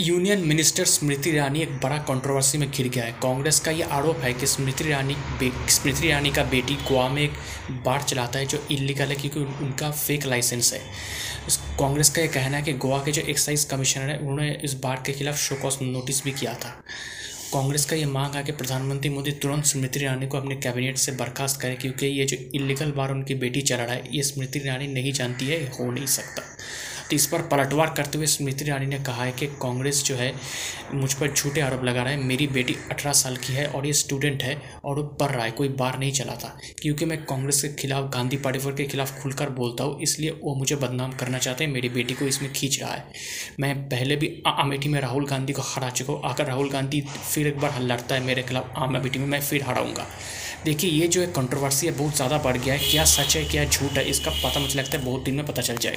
Union minister Smriti Irani एक बड़ा controversy में घिर गया है। कांग्रेस का ये आरोप है कि स्मृति ईरानी स्मृति ईरानी का बेटी गोवा में एक बार चलाता है जो इलीगल है क्योंकि उनका फेक लाइसेंस है। कांग्रेस का ये कहना है कि गोवा के जो एक्साइज कमिश्नर है, उन्होंने इस बार के खिलाफ शोकॉस नोटिस भी किया था। कांग्रेस का ये मांग है कि प्रधानमंत्री मोदी तुरंत स्मृति ईरानी को अपने कैबिनेट से बर्खास्त करें क्योंकि ये जो इलीगल बार उनकी बेटी चला रहा है, ये स्मृति ईरानी नहीं जानती है, हो नहीं सकता। तो इस पर पलटवार करते हुए स्मृति ईरानी ने कहा है कि कांग्रेस जो है, मुझ पर झूठे आरोप लगा रहा है। मेरी बेटी अठारह साल की है और ये स्टूडेंट है और वो पढ़ रहा है, कोई बार नहीं चलाता क्योंकि मैं कांग्रेस के खिलाफ, गांधी पार्टी के खिलाफ खुलकर बोलता हूँ, इसलिए वो मुझे बदनाम करना चाहते हैं, मेरी बेटी को इसमें खींच रहा है। मैं पहले भी अमेठी में राहुल गांधी को हरा चुका हूँ। अगर राहुल गांधी फिर एक बार लड़ता है मेरे खिलाफ, आम अमेठी में, मैं फिर हराऊँगा। देखिए, ये जो है कंट्रोवर्सी है, बहुत ज़्यादा बढ़ गया है। क्या सच है, क्या झूठ है, इसका पता मुझे लगता है, बहुत दिन में पता चल जाएगा।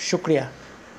शुक्रिया।